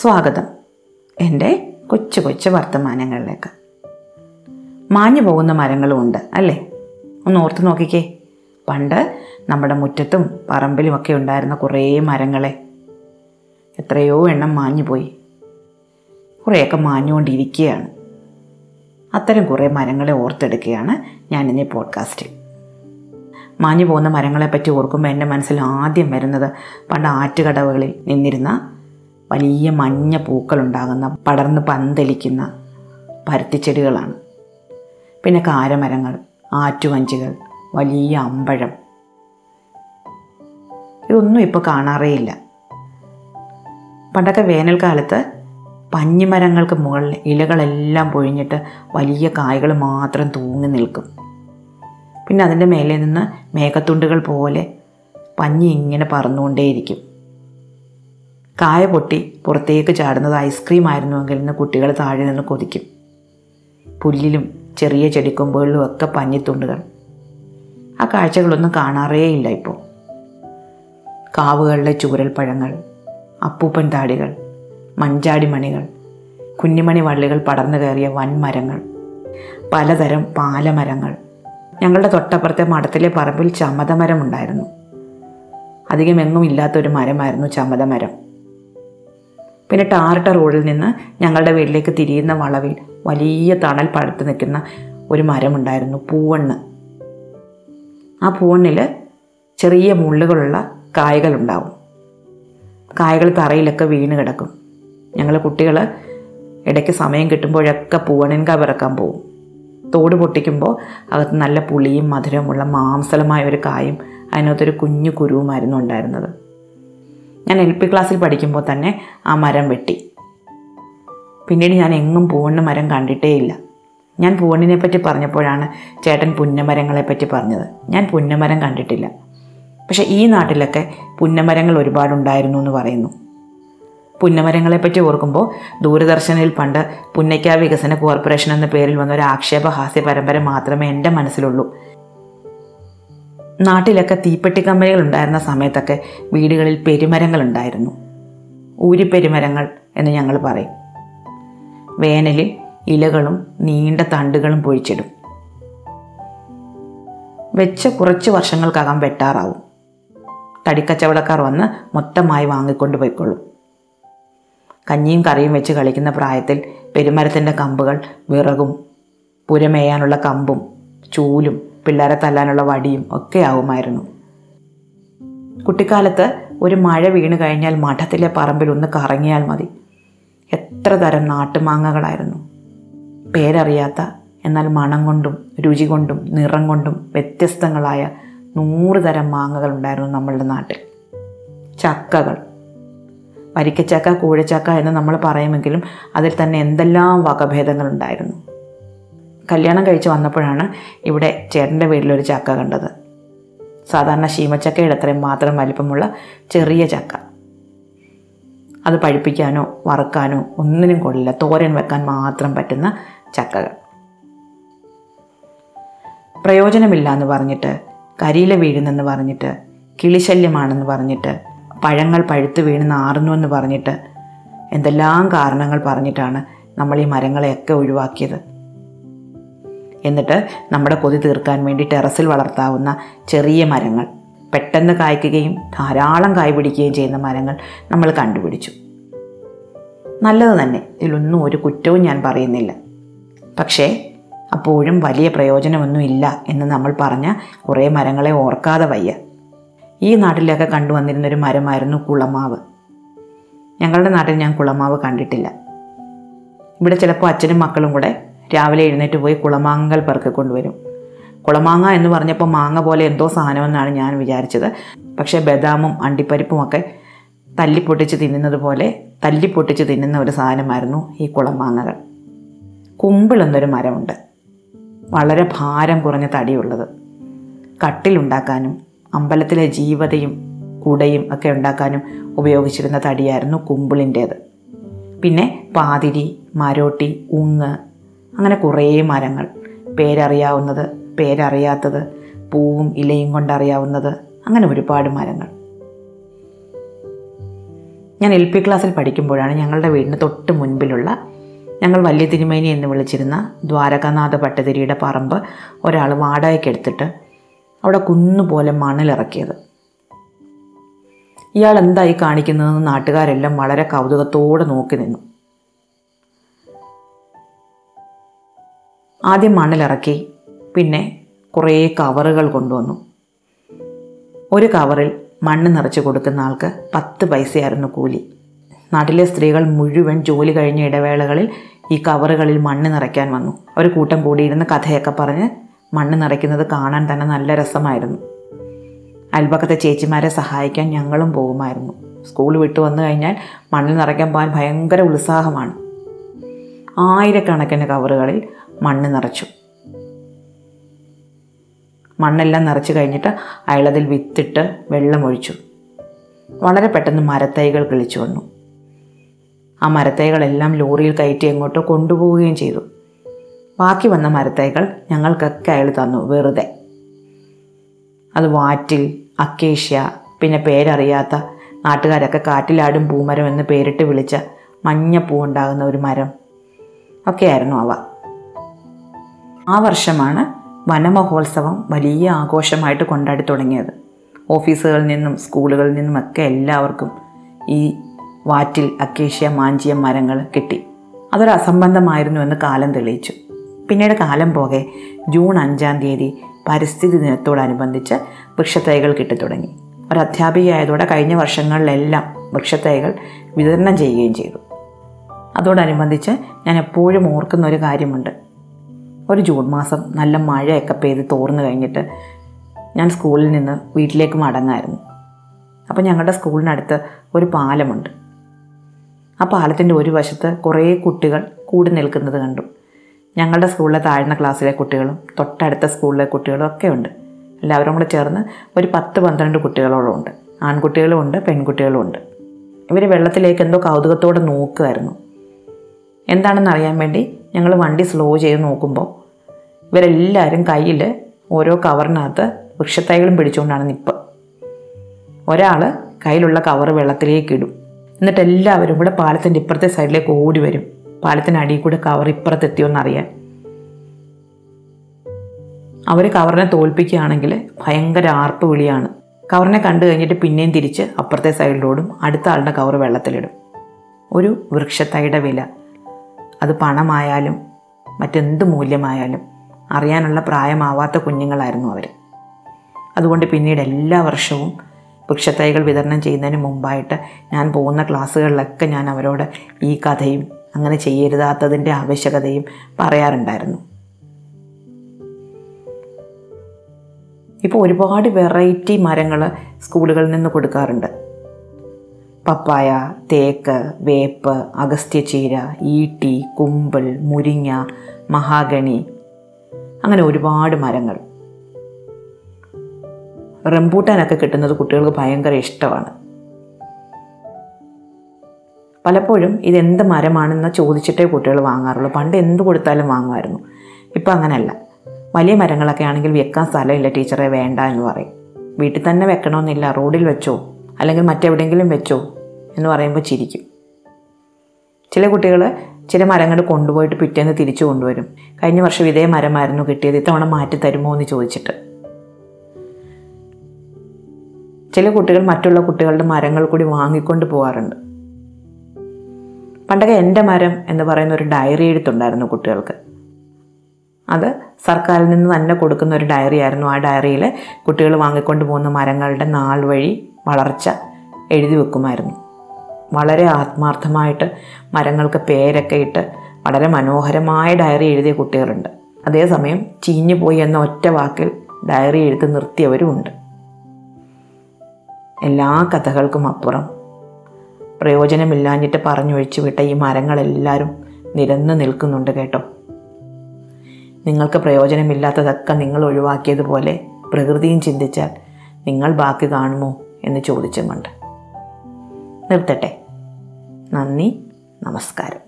സ്വാഗതം. എന്റെ കൊച്ചു കൊച്ചു വർത്തമാനങ്ങളിലേക്ക്. മാഞ്ഞു പോകുന്ന മരങ്ങളും ഉണ്ട് അല്ലേ? ഒന്ന് ഓർത്ത് നോക്കിക്കേ. പണ്ട് നമ്മുടെ മുറ്റത്തും പറമ്പിലുമൊക്കെ ഉണ്ടായിരുന്ന കുറേ മരങ്ങളെ. എത്രയോ എണ്ണം മാഞ്ഞു പോയി. കുറേയൊക്കെ മാഞ്ഞുകൊണ്ടിരിക്കുകയാണ്. അത്തരം കുറേ മരങ്ങളെ ഓർത്തെടുക്കുകയാണ് ഞാനിന്ന് ഈ പോഡ്കാസ്റ്റിൽ. മാഞ്ഞു പോകുന്ന മരങ്ങളെപ്പറ്റി ഓർക്കുമ്പോൾ എന്റെ മനസ്സിൽ ആദ്യം വരുന്നത് പണ്ട് ആറ്റുകടവുകളിൽ നിന്നിരുന്ന വലിയ മഞ്ഞ പൂക്കളുണ്ടാകുന്ന പടർന്ന് പന്തലിക്കുന്ന പരുത്തിച്ചെടികളാണ്. പിന്നെ കാരമരങ്ങൾ ആറ്റുവഞ്ചികൾ വലിയ അമ്പഴം. ഇതൊന്നും ഇപ്പോൾ കാണാറേ ഇല്ല പണ്ടൊക്കെ വേനൽക്കാലത്ത് പഞ്ഞിമരങ്ങൾക്ക് മുകളിൽ ഇലകളെല്ലാം പൊഴിഞ്ഞിട്ട് വലിയ കായ്കൾ മാത്രം തൂങ്ങി നിൽക്കും. പിന്നെ അതിന്റെ മേലെ നിന്ന് മേഘത്തുണ്ടുകൾ പോലെ പഞ്ഞി ഇങ്ങനെ പറന്നുകൊണ്ടേയിരിക്കും. കായ പൊട്ടി പുറത്തേക്ക് ചാടുന്നത് ഐസ്ക്രീം ആയിരുന്നുവെങ്കിൽ ഇന്ന് കുട്ടികൾ താഴെ നിന്ന് കൊതിക്കും. പുല്ലിലും ചെറിയ ചെടിക്കൊമ്പുകളിലും ഒക്കെ പഞ്ഞിത്തുണ്ടുകൾ. ആ കാഴ്ചകളൊന്നും കാണാറേ ഇല്ല ഇപ്പോൾ കാവുകളിലെ ചൂരൽപ്പഴങ്ങൾ അപ്പൂപ്പൻ താടികൾ മഞ്ചാടി മണികൾ കുഞ്ഞിമണി വള്ളികൾ പടർന്നു കയറിയ വൻമരങ്ങൾ പലതരം പാലമരങ്ങൾ. ഞങ്ങളുടെ തൊട്ടപ്പുറത്തെ മഠത്തിലെ പറമ്പിൽ ചമ്മതമരം ഉണ്ടായിരുന്നു അധികം എങ്ങും ഇല്ലാത്തൊരു മരമായിരുന്നു ചമ്മതമരം പിന്നെ ടാറിട്ട റോഡിൽ നിന്ന് ഞങ്ങളുടെ വീട്ടിലേക്ക് തിരിയുന്ന വളവിൽ വലിയ തണൽ പഴുത്ത് നിൽക്കുന്ന ഒരു മരമുണ്ടായിരുന്നു പൂവണ്ണ്. ആ പൂവണ്ണിൽ ചെറിയ മുള്ളുകളുള്ള കായകളുണ്ടാവും. കായകൾ തറയിലൊക്കെ വീണ് കിടക്കും. ഞങ്ങൾ കുട്ടികൾ ഇടയ്ക്ക് സമയം കിട്ടുമ്പോഴൊക്കെ പൂവണ്ണിൻ പിറക്കാൻ പോകും തോട് പൊട്ടിക്കുമ്പോൾ അകത്ത് നല്ല പുളിയും മധുരമുള്ള മാംസലമായ ഒരു കായും അതിനകത്തൊരു കുഞ്ഞു കുരുവുമായിരുന്നു ഉണ്ടായിരുന്നത്. ഞാൻ എൽ പി ക്ലാസ്സിൽ പഠിക്കുമ്പോൾ തന്നെ ആ മരം വെട്ടി. പിന്നീട് ഞാൻ എങ്ങും പൂവണ്ണ മരം കണ്ടിട്ടേയില്ല ഞാൻ പൂവണ്ണിനെ പറ്റി പറഞ്ഞപ്പോഴാണ് ചേട്ടൻ പുന്നമരങ്ങളെ പറ്റി പറഞ്ഞത്. ഞാൻ പുന്നമരം കണ്ടിട്ടില്ല. പക്ഷേ ഈ നാട്ടിലൊക്കെ പുന്നമരങ്ങൾ ഒരുപാടുണ്ടായിരുന്നു എന്ന് പറയുന്നു. പുന്നമരങ്ങളെപ്പറ്റി ഓർക്കുമ്പോൾ ദൂരദർശനിൽ പണ്ട് പുന്നയ്ക്ക വികസന കോർപ്പറേഷൻ എന്ന പേരിൽ വന്ന ഒരു ആക്ഷേപഹാസ്യ പരമ്പര മാത്രമേ എന്റെ മനസ്സിലുള്ളൂ. നാട്ടിലൊക്കെ തീപ്പെട്ടി കമ്പനികൾ ഉണ്ടായിരുന്ന സമയത്തൊക്കെ വീടുകളിൽ പെരുമരങ്ങൾ ഉണ്ടായിരുന്നു. ഊരിപ്പെരുമരങ്ങൾ എന്ന് ഞങ്ങൾ പറയും. വേനലിൽ ഇലകളും നീണ്ട തണ്ടുകളും പൊഴിച്ചിടും. വെച്ച കുറച്ച് വർഷങ്ങൾക്കകം വെട്ടാറാവും. തടിക്കച്ചവടക്കാർ വന്ന് മൊത്തമായി വാങ്ങിക്കൊണ്ട് പോയിക്കൊള്ളും. കഞ്ഞിയും കറിയും വെച്ച് കളിക്കുന്ന പ്രായത്തിൽ പെരുമരത്തിന്റെ കമ്പുകൾ വിറകും പുരമേയാനുള്ള കമ്പും ചൂലും പിള്ളേരെ തല്ലാനുള്ള വടിയും ഒക്കെ ആവുമായിരുന്നു. കുട്ടിക്കാലത്ത് ഒരു മഴ വീണു കഴിഞ്ഞാൽ മഠത്തിലെ പറമ്പിൽ ഒന്ന് കറങ്ങിയാൽ മതി. എത്ര തരം നാട്ടുമാങ്ങകളായിരുന്നു. പേരറിയാത്ത എന്നാൽ മണം കൊണ്ടും രുചി കൊണ്ടും നിറം കൊണ്ടും വ്യത്യസ്തങ്ങളായ നൂറ് തരം മാങ്ങകൾ ഉണ്ടായിരുന്നു നമ്മളുടെ നാട്ടിൽ. ചക്കകൾ. വരിക്കച്ചക്ക കൂഴച്ചക്ക എന്ന് നമ്മൾ പറയുമെങ്കിലും അതിൽ തന്നെ എന്തെല്ലാം വകഭേദങ്ങളുണ്ടായിരുന്നു. കല്യാണം കഴിച്ച് വന്നപ്പോഴാണ് ഇവിടെ ചേട്ടന്റെ വീട്ടിലൊരു ചക്ക കണ്ടത്. സാധാരണ ശീമച്ചക്കയുടെ അത്രയും മാത്രം വലിപ്പമുള്ള ചെറിയ ചക്ക. അത് പഴുപ്പിക്കാനോ വറുക്കാനോ ഒന്നിനും കൊള്ളില്ല. തോരൻ വെക്കാൻ മാത്രം പറ്റുന്ന ചക്കകൾ. പ്രയോജനമില്ല എന്ന് പറഞ്ഞിട്ട് കരിയില വീഴുന്നെന്ന് പറഞ്ഞിട്ട് കിളിശല്യമാണെന്ന് പറഞ്ഞിട്ട് പഴങ്ങൾ പഴുത്ത് വീണ് നാറുന്നു എന്ന് പറഞ്ഞിട്ട് എന്തെല്ലാം കാരണങ്ങൾ പറഞ്ഞിട്ടാണ് നമ്മൾ ഈ മരങ്ങളെയൊക്കെ ഒഴിവാക്കിയത്. എന്നിട്ട് നമ്മുടെ കൊതി തീർക്കാൻ വേണ്ടി ടെറസിൽ വളർത്താവുന്ന ചെറിയ മരങ്ങൾ പെട്ടെന്ന് കായ്ക്കുകയും ധാരാളം കായ് പിടിക്കുകയും ചെയ്യുന്ന മരങ്ങൾ നമ്മൾ കണ്ടുപിടിച്ചു. നല്ലത് തന്നെ ഇതിലൊന്നും ഒരു കുറ്റവും ഞാൻ പറയുന്നില്ല. പക്ഷേ അപ്പോഴും വലിയ പ്രയോജനമൊന്നുമില്ല എന്ന് നമ്മൾ പറഞ്ഞ കുറേ മരങ്ങളെ ഓർക്കാതെ വയ്യ. ഈ നാട്ടിലൊക്കെ കണ്ടുവന്നിരുന്നൊരു മരമായിരുന്നു കുളമാവ്. ഞങ്ങളുടെ നാട്ടിൽ ഞാൻ കുളമാവ് കണ്ടിട്ടില്ല. ഇവിടെ ചിലപ്പോൾ അച്ഛനും മക്കളും കൂടെ രാവിലെ എഴുന്നേറ്റ് പോയി കുളമാങ്ങകൾ പെറുക്കി കൊണ്ടുവരും. കുളമാങ്ങ എന്ന് പറഞ്ഞപ്പോൾ മാങ്ങ പോലെ എന്തോ സാധനമെന്നാണ് ഞാൻ വിചാരിച്ചത്. പക്ഷേ ബദാമും അണ്ടിപ്പരിപ്പും ഒക്കെ തല്ലിപ്പൊട്ടിച്ച് തിന്നുന്നത് പോലെ തല്ലിപ്പൊട്ടിച്ച് തിന്നുന്ന ഒരു സാധനമായിരുന്നു ഈ കുളമാങ്ങകൾ. കുമ്പിൾ എന്നൊരു മരമുണ്ട്. വളരെ ഭാരം കുറഞ്ഞ തടിയുള്ളത്. കട്ടിലുണ്ടാക്കാനും അമ്പലത്തിലെ ജീവതയും കുടയും ഒക്കെ ഉണ്ടാക്കാനും ഉപയോഗിച്ചിരുന്ന തടിയായിരുന്നു കുമ്പിളിന്റേത്. പിന്നെ പാതിരി മരോട്ടി ഉങ്ങ് അങ്ങനെ കുറേ മരങ്ങൾ. പേരറിയാവുന്നത് പേരറിയാത്തത് പൂവും ഇലയും കൊണ്ടറിയാവുന്നത് അങ്ങനെ ഒരുപാട് മരങ്ങൾ. ഞാൻ എൽ പി ക്ലാസ്സിൽ പഠിക്കുമ്പോഴാണ് ഞങ്ങളുടെ വീടിന് തൊട്ട് മുൻപിലുള്ള ഞങ്ങൾ വലിയ തിരുമേനി എന്ന് വിളിച്ചിരുന്ന ദ്വാരകാനാഥ ഭട്ടതിരിയുടെ പറമ്പ് ഒരാൾ വാടകയ്ക്കെടുത്തിട്ട് അവിടെ കുന്നുപോലെ മണലിറക്കിയത് ഇയാൾ എന്തായി കാണിക്കുന്നതെന്ന് നാട്ടുകാരെല്ലാം വളരെ കൗതുകത്തോടെ നോക്കി നിന്നു. ആദ്യം മണ്ണിലിറക്കി പിന്നെ കുറേ കവറുകൾ കൊണ്ടുവന്നു. ഒരു കവറിൽ മണ്ണ് നിറച്ച് കൊടുക്കുന്ന ആൾക്ക് പത്ത് പൈസയായിരുന്നു കൂലി. നാട്ടിലെ സ്ത്രീകൾ മുഴുവൻ ജോലി കഴിഞ്ഞ ഇടവേളകളിൽ ഈ കവറുകളിൽ മണ്ണ് നിറയ്ക്കാൻ വന്നു. അവർ കൂട്ടം കൂടിയിരുന്ന് കഥയൊക്കെ പറഞ്ഞ് മണ്ണ് നിറയ്ക്കുന്നത് കാണാൻ തന്നെ നല്ല രസമായിരുന്നു. അയൽപക്കത്തെ ചേച്ചിമാരെ സഹായിക്കാൻ ഞങ്ങളും പോകുമായിരുന്നു. സ്കൂൾ വിട്ടു വന്നു കഴിഞ്ഞാൽ മണ്ണിൽ നിറയ്ക്കാൻ പോകാൻ ഭയങ്കര ഉത്സാഹമാണ്. ആയിരക്കണക്കിന് കവറുകളിൽ മണ്ണ് നിറച്ചു. മണ്ണെല്ലാം നിറച്ചു കഴിഞ്ഞിട്ട് അയാളതിൽ വിത്തിട്ട് വെള്ളമൊഴിച്ചു വളരെ പെട്ടെന്ന് മരത്തൈകൾ കിളിച്ചു വന്നു. ആ മരത്തൈകളെല്ലാം ലോറിയിൽ കയറ്റി എങ്ങോട്ടോ കൊണ്ടുപോവുകയും ചെയ്തു. ബാക്കി വന്ന മരത്തൈകൾ ഞങ്ങൾക്കൊക്കെ അയാൾ തന്നു വെറുതെ. അത് വാറ്റിൽ അക്കേഷ്യ പിന്നെ പേരറിയാത്ത നാട്ടുകാരൊക്കെ കാറ്റിലാടും പൂമരം എന്ന് പേരിട്ട് വിളിച്ച മഞ്ഞപ്പൂ ഉണ്ടാകുന്ന ഒരു മരം ഒക്കെയായിരുന്നു അവ. ആ വർഷമാണ് വനമഹോത്സവം വലിയ ആഘോഷമായിട്ട് കൊണ്ടാടി തുടങ്ങിയത്. ഓഫീസുകളിൽ നിന്നും സ്കൂളുകളിൽ നിന്നുമൊക്കെ എല്ലാവർക്കും ഈ വാറ്റിൽ അക്കേഷ്യ മാഞ്ചിയ മരങ്ങൾ കിട്ടി. അതൊരു അസംബന്ധമായിരുന്നു എന്ന് കാലം തെളിയിച്ചു. പിന്നീട് കാലം പോകെ ജൂൺ അഞ്ചാം തീയതി പരിസ്ഥിതി ദിനത്തോടനുബന്ധിച്ച് വൃക്ഷത്തൈകൾ കിട്ടിത്തുടങ്ങി. ഒരു അധ്യാപികയായതോടെ കഴിഞ്ഞ വർഷങ്ങളിലെല്ലാം വൃക്ഷത്തൈകൾ വിതരണം ചെയ്യുകയും ചെയ്തു. അതോടനുബന്ധിച്ച് ഞാൻ എപ്പോഴും ഓർക്കുന്ന ഒരു കാര്യമുണ്ട്. ഒരു ജൂൺ മാസം നല്ല മഴയൊക്കെ പെയ്ത് തോർന്നു കഴിഞ്ഞിട്ട് ഞാൻ സ്കൂളിൽ നിന്ന് വീട്ടിലേക്ക് മടങ്ങായിരുന്നു. അപ്പോൾ ഞങ്ങളുടെ സ്കൂളിനടുത്ത് ഒരു പാലമുണ്ട്. ആ പാലത്തിന്റെ ഒരു വശത്ത് കുറേ കുട്ടികൾ കൂടി നിൽക്കുന്നത് കണ്ടു. ഞങ്ങളുടെ സ്കൂളിലെ താഴ്ന്ന ക്ലാസ്സിലെ കുട്ടികളും തൊട്ടടുത്ത സ്കൂളിലെ കുട്ടികളും ഒക്കെ ഉണ്ട്. എല്ലാവരും കൂടെ ചേർന്ന് ഒരു പത്ത് പന്ത്രണ്ട് കുട്ടികളോളം ഉണ്ട്. ആൺകുട്ടികളും ഉണ്ട് പെൺകുട്ടികളും ഉണ്ട്. ഇവർ വെള്ളത്തിലേക്ക് എന്തോ കൗതുകത്തോടെ നോക്കുമായിരുന്നു എന്താണെന്ന് അറിയാൻ വേണ്ടി ഞങ്ങൾ വണ്ടി സ്ലോ ചെയ്ത് നോക്കുമ്പോൾ ഇവരെല്ലാവരും കയ്യിൽ ഓരോ കവറിനകത്ത് വൃക്ഷത്തൈകളും പിടിച്ചുകൊണ്ടാണ് നിപ്പ്. ഒരാൾ കയ്യിലുള്ള കവർ വെള്ളത്തിലേക്ക് ഇടും. എന്നിട്ട് എല്ലാവരും കൂടെ പാലത്തിന്റെ ഇപ്പുറത്തെ സൈഡിലേക്ക് ഓടി വരും. പാലത്തിനടിയിൽ കൂടെ കവർ ഇപ്പുറത്തെത്തിയോന്നറിയാൻ അവർ കവറിനെ തോൽപ്പിക്കുകയാണെങ്കിൽ ഭയങ്കര ആർപ്പ് വിളിയാണ്. കവറിനെ കണ്ടു കഴിഞ്ഞിട്ട് പിന്നെയും തിരിച്ച് അപ്പുറത്തെ സൈഡിലോടും അടുത്ത ആളുടെ കവർ വെള്ളത്തിലിടും. ഒരു വൃക്ഷത്തൈയുടെ വില. അത് പണമായാലും മറ്റെന്ത് മൂല്യമായാലും. അറിയാനുള്ള പ്രായമാവാത്ത കുഞ്ഞുങ്ങളായിരുന്നു അവർ അതുകൊണ്ട് പിന്നീട് എല്ലാ വർഷവും വൃക്ഷത്തൈകൾ വിതരണം ചെയ്യുന്നതിന് മുമ്പായിട്ട് ഞാൻ പോകുന്ന ക്ലാസ്സുകളിലൊക്കെ ഞാൻ അവരോട് ഈ കഥയും അങ്ങനെ ചെയ്യരുതാത്തതിന്റെ ആവശ്യകതയും പറയാറുണ്ടായിരുന്നു. ഇപ്പോൾ ഒരുപാട് വെറൈറ്റി മരങ്ങൾ സ്കൂളുകളിൽ നിന്ന് കൊടുക്കാറുണ്ട്. പപ്പായ തേക്ക് വേപ്പ് അഗസ്ത്യച്ചീര ഈട്ടി കുമ്പിൾ മുരിങ്ങ മഹാഗണി അങ്ങനെ ഒരുപാട് മരങ്ങൾ. റംബൂട്ടാനൊക്കെ കിട്ടുന്നത് കുട്ടികൾക്ക് ഭയങ്കര ഇഷ്ടമാണ്. പലപ്പോഴും ഇതെന്ത് മരമാണെന്ന് ചോദിച്ചിട്ടേ കുട്ടികൾ വാങ്ങാറുള്ളൂ. പണ്ട് എന്ത് കൊടുത്താലും വാങ്ങുമായിരുന്നു. ഇപ്പം അങ്ങനെയല്ല. വലിയ മരങ്ങളൊക്കെ ആണെങ്കിൽ വെക്കാൻ സ്ഥലമില്ല ടീച്ചറെ വേണ്ട എന്ന് പറയും. വീട്ടിൽ തന്നെ വെക്കണമെന്നില്ല റോഡിൽ വെച്ചോ അല്ലെങ്കിൽ മറ്റെവിടെയെങ്കിലും വെച്ചോ എന്ന് പറയുമ്പോൾ ചിരിക്കും. ചില കുട്ടികൾ ചില മരങ്ങൾ കൊണ്ടുപോയിട്ട് പിറ്റേന്ന് തിരിച്ചു കൊണ്ടുവരും. കഴിഞ്ഞ വർഷം ഇതേ മരമായിരുന്നു കിട്ടിയത്. ഇത്തവണ മാറ്റി തരുമോ എന്ന് ചോദിച്ചിട്ട്. ചില കുട്ടികൾ മറ്റുള്ള കുട്ടികളുടെ മരങ്ങൾ കൂടി വാങ്ങിക്കൊണ്ട് പോകാറുണ്ട് പണ്ടൊക്കെ എന്റെ മരം എന്ന് പറയുന്ന ഒരു ഡയറി എഴുത്തുണ്ടായിരുന്നു കുട്ടികൾക്ക്. അത് സർക്കാരിൽ നിന്ന് തന്നെ കൊടുക്കുന്ന ഒരു ഡയറി ആയിരുന്നു. ആ ഡയറിയിൽ കുട്ടികൾ വാങ്ങിക്കൊണ്ട് പോകുന്ന മരങ്ങളുടെ നാൾ വഴി വളർച്ച എഴുതി വെക്കുമായിരുന്നു. വളരെ ആത്മാർത്ഥമായിട്ട് മരങ്ങൾക്ക് പേരൊക്കെ ഇട്ട് വളരെ മനോഹരമായ ഡയറി എഴുതിയ കുട്ടികളുണ്ട്. അതേസമയം ചീഞ്ഞു പോയി എന്ന ഒറ്റ വാക്കിൽ ഡയറി എഴുത്ത് നിർത്തിയവരുമുണ്ട്. എല്ലാ കഥകൾക്കും അപ്പുറം. പ്രയോജനമില്ലാഞ്ഞിട്ട് പറഞ്ഞൊഴിച്ചു വിട്ട ഈ മരങ്ങളെല്ലാവരും നിരന്നു നിൽക്കുന്നുണ്ട് കേട്ടോ. നിങ്ങൾക്ക് പ്രയോജനമില്ലാത്തതൊക്കെ നിങ്ങൾ ഒഴിവാക്കിയതുപോലെ പ്രകൃതിയും ചിന്തിച്ചാൽ നിങ്ങൾ ബാക്കി കാണുമോ എന്ന് ചോദിച്ചുമുണ്ട് നിർത്തട്ടെ. നന്ദി നമസ്കാരം.